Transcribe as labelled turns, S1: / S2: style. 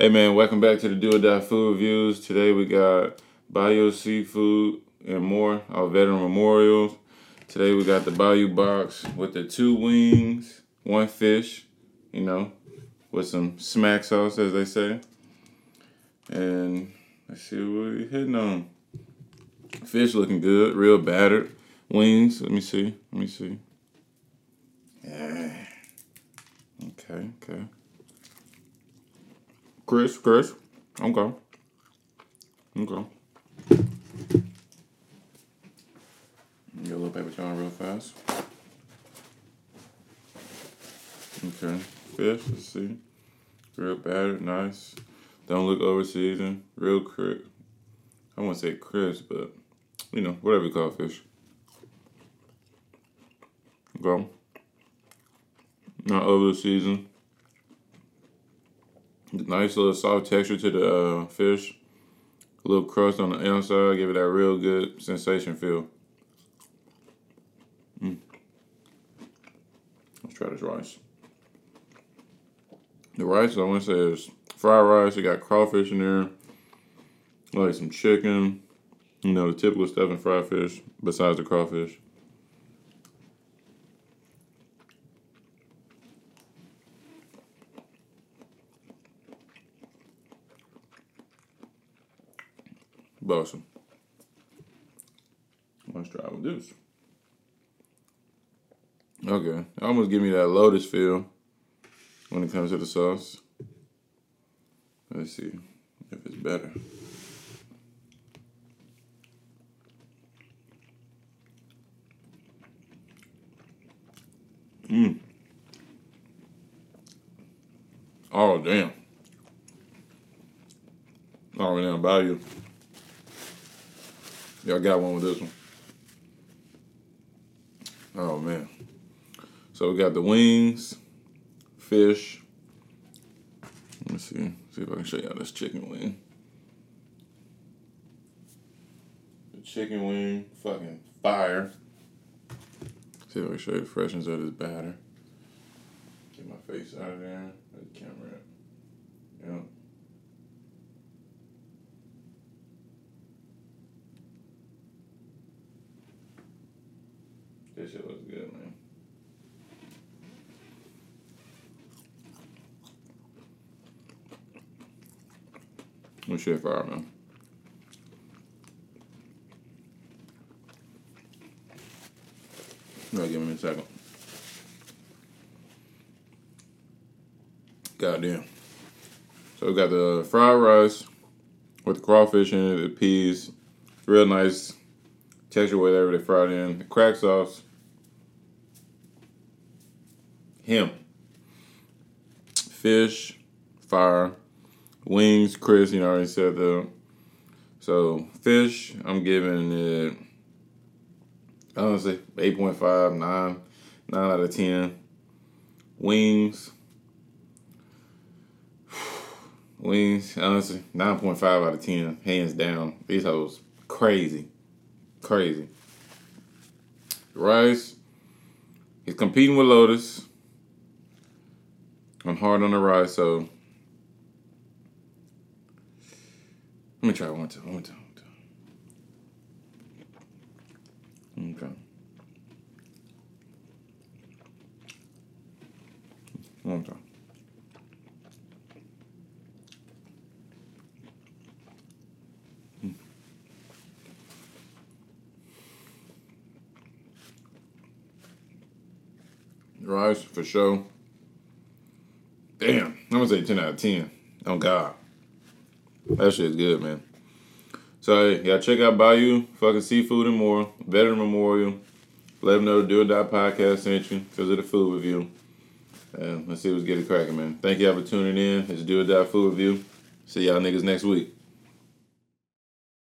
S1: Hey man, welcome back to the Do or Die Food Reviews. Today we got Bayou Seafood and more, our veteran memorials. Today we got the Bayou box with the two wings, one fish, you know, with some smack sauce as they say. And let's see what we're hitting on. Fish looking good, real battered. Wings, let me see, let me see. Yeah. Okay, okay. Chris, Chris. Okay. Okay. Get a little paper towel real fast. Okay. Fish, let's see. Real battered, nice. Don't look over seasoned. Real crisp. I won't say crisp, but you know, whatever you call fish. Go. Not over the season. Nice little soft texture to the uh, fish. A little crust on the inside, give it that real good sensation feel. Mm. Let's try this rice. The rice, I want to say, is fried rice. It got crawfish in there, like some chicken. You know, the typical stuff in fried fish, besides the crawfish. Awesome. Let's try with this. Okay, it almost give me that lotus feel when it comes to the sauce. Let's see if it's better. Mmm. Oh damn. Oh man, Bayou. Y'all got one with this one. Oh man. So we got the wings, fish. Let me see. See if I can show y'all this chicken wing. The chicken wing, fucking fire. See if I can show you the freshness of this batter. Get my face out of there. the camera Yep. This shit looks good, man. This shit fire, man. Give me a second. Goddamn. So we got the fried rice with the crawfish in it, the peas, real nice texture whatever they fried in, the crack sauce, him. Fish, fire, wings, Chris, you know, I already said that. So fish, I'm giving it say 8.5, 9, 9 out of 10. Wings. Wings, honestly, 9.5 out of 10, hands down. These hoes crazy. Crazy. Rice, he's competing with Lotus. I'm hard on the rice, so let me try one, two, one, two, one, two. Okay. One time. Hmm. Rice for sure. Gonna say 10 out of 10. Oh God. That shit's good, man. So hey, y'all check out Bayou, fucking seafood and more, Veteran Memorial. Let them know the Do or Die podcast sent you because of the food review. And let's see what's getting cracking, man. Thank y'all for tuning in. It's Do or Die Food Review. See y'all niggas next week.